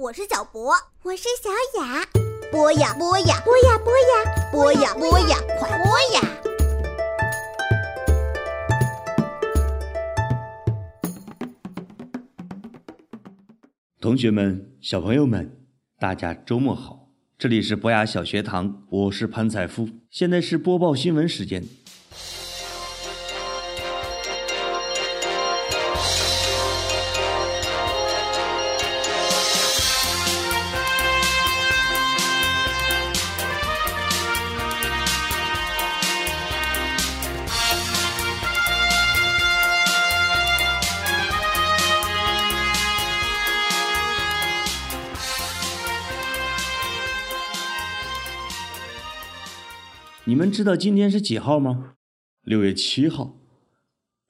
我是小博，我是小雅。播呀播呀播呀播呀播呀播呀，快播呀！同学们、小朋友们，大家周末好！这里是博雅小学堂，我是潘采夫。现在是播报新闻时间。你们知道今天是几号吗？六月七号。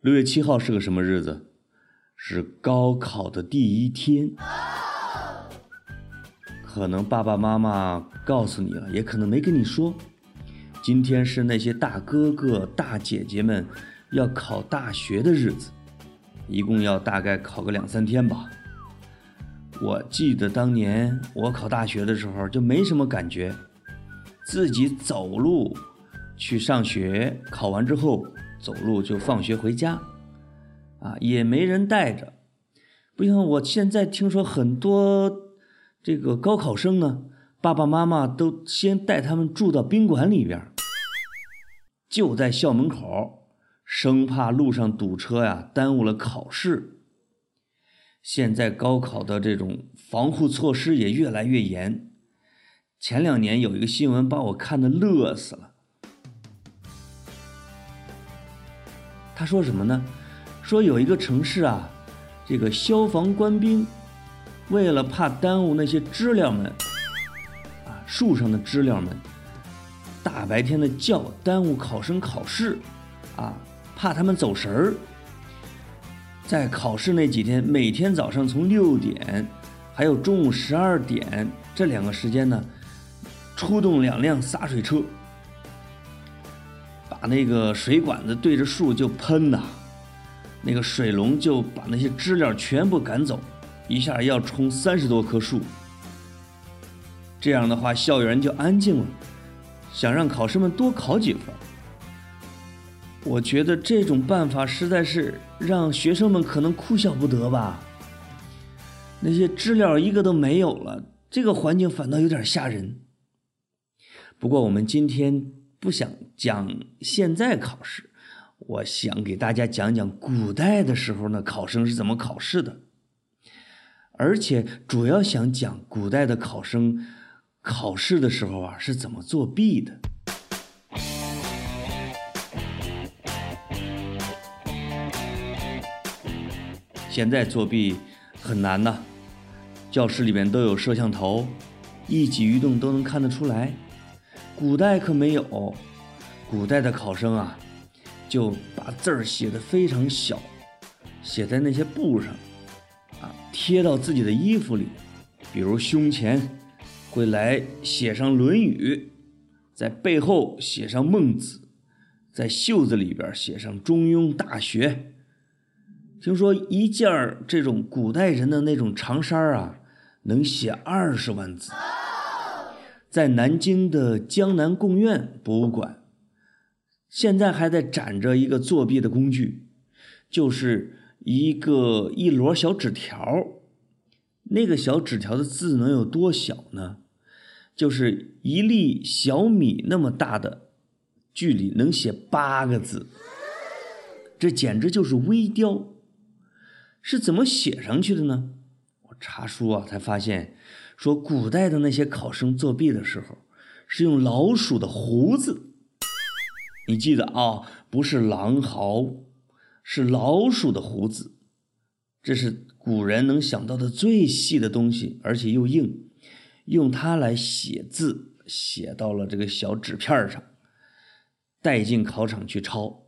六月七号是个什么日子？是高考的第一天。可能爸爸妈妈告诉你了，也可能没跟你说。今天是那些大哥哥、大姐姐们要考大学的日子，一共要大概考个两三天吧。我记得当年我考大学的时候就没什么感觉，自己走路去上学，考完之后走路就放学回家，啊，也没人带着，不像我现在听说很多这个高考生呢，爸爸妈妈都先带他们住到宾馆里边，就在校门口，生怕路上堵车呀，耽误了考试。现在高考的这种防护措施也越来越严。前两年有一个新闻把我看的乐死了。他说什么呢？说有一个城市啊，这个消防官兵为了怕耽误那些知了们，啊，树上的知了们，大白天的叫耽误考生考试，啊，怕他们走神儿。在考试那几天，每天早上从六点，还有中午十二点这两个时间呢，出动两辆洒水车，把那个水管子对着树就喷呐，那个水龙就把那些知了全部赶走，一下要冲三十多棵树。这样的话，校园就安静了，想让考生们多考几分。我觉得这种办法实在是让学生们可能哭笑不得吧。那些知了一个都没有了，这个环境反倒有点吓人。不过我们今天不想讲现在考试，我想给大家讲讲古代的时候呢，考生是怎么考试的，而且主要想讲古代的考生考试的时候啊是怎么作弊的。现在作弊很难呐，教室里面都有摄像头，一举一动都能看得出来。古代可没有，古代的考生啊，就把字儿写的非常小，写在那些布上，啊，贴到自己的衣服里，比如胸前会来写上《论语》，在背后写上《孟子》，在袖子里边写上《中庸》《大学》。听说一件儿这种古代人的那种长衫啊，能写二十万字。在南京的江南贡院博物馆，现在还在展着一个作弊的工具，就是一个一摞小纸条。那个小纸条的字能有多小呢？就是一粒小米那么大的距离，能写八个字。这简直就是微雕。是怎么写上去的呢？查书啊，才发现，说古代的那些考生作弊的时候，是用老鼠的胡子。你记得啊，不是狼嚎，是老鼠的胡子。这是古人能想到的最细的东西，而且又硬，用它来写字，写到了这个小纸片上，带进考场去抄。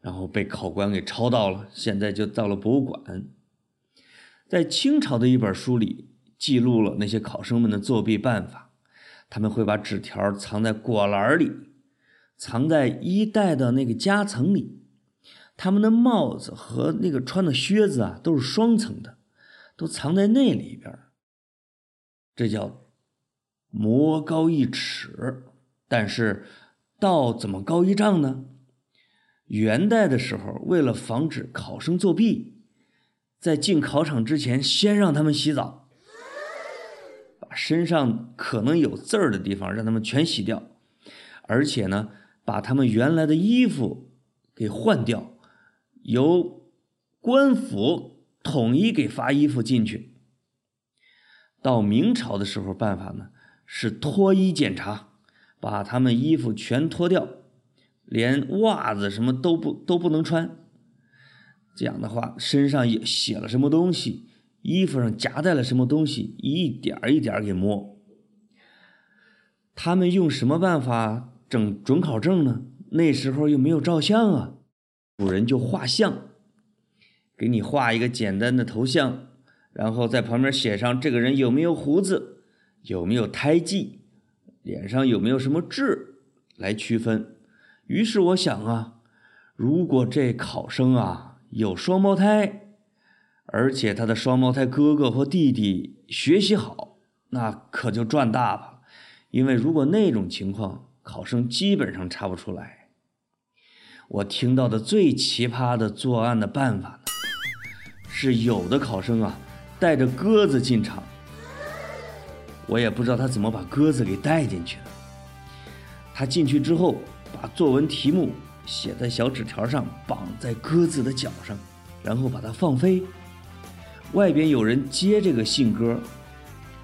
然后被考官给抄到了，现在就到了博物馆。在清朝的一本书里记录了那些考生们的作弊办法，他们会把纸条藏在果篮里，藏在衣袋的那个夹层里。他们的帽子和那个穿的靴子啊，都是双层的，都藏在那里边。这叫魔高一尺。但是道怎么高一丈呢？元代的时候，为了防止考生作弊，在进考场之前，先让他们洗澡，把身上可能有字儿的地方让他们全洗掉，而且呢，把他们原来的衣服给换掉，由官府统一给发衣服进去。到明朝的时候，办法呢是脱衣检查，把他们衣服全脱掉。连袜子什么都不都不能穿，这样的话，身上也写了什么东西，衣服上夹带了什么东西，一点一点给摸。他们用什么办法整准考证呢？那时候又没有照相啊，古人就画像，给你画一个简单的头像，然后在旁边写上这个人有没有胡子，有没有胎记，脸上有没有什么痣，来区分。于是我想啊，如果这考生啊有双胞胎，而且他的双胞胎哥哥或弟弟学习好，那可就赚大了。因为如果那种情况，考生基本上查不出来。我听到的最奇葩的作案的办法呢，是有的考生啊带着鸽子进场，我也不知道他怎么把鸽子给带进去的。他进去之后。把作文题目写在小纸条上，绑在鸽子的脚上，然后把它放飞。外边有人接这个信鸽，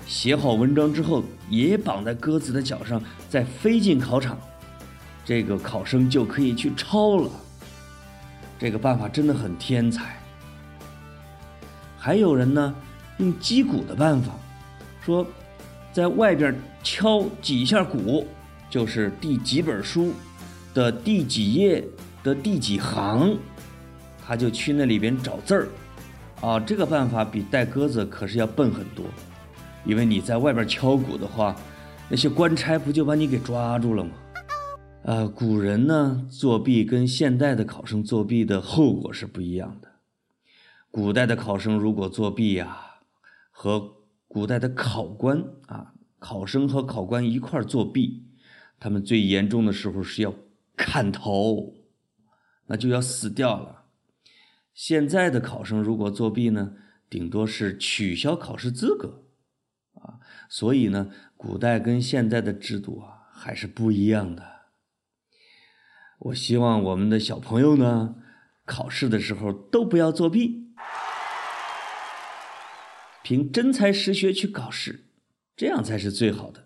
写好文章之后也绑在鸽子的脚上，再飞进考场，这个考生就可以去抄了。这个办法真的很天才。还有人呢，用击鼓的办法，说在外边敲几下鼓，就是第几本书。的第几页的第几行，他就去那里边找字儿，啊，这个办法比带鸽子可是要笨很多，因为你在外边敲鼓的话，那些官差不就把你给抓住了吗？呃，古人呢作弊跟现代的考生作弊的后果是不一样的。古代的考生如果作弊呀，和古代的考官啊，考生和考官一块作弊，他们最严重的时候是要。砍头，那就要死掉了。现在的考生如果作弊呢，顶多是取消考试资格，啊，所以呢，古代跟现在的制度啊还是不一样的。我希望我们的小朋友呢，考试的时候都不要作弊，凭真才实学去考试，这样才是最好的。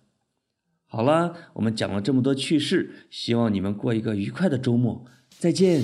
好了，我们讲了这么多趣事，希望你们过一个愉快的周末。再见。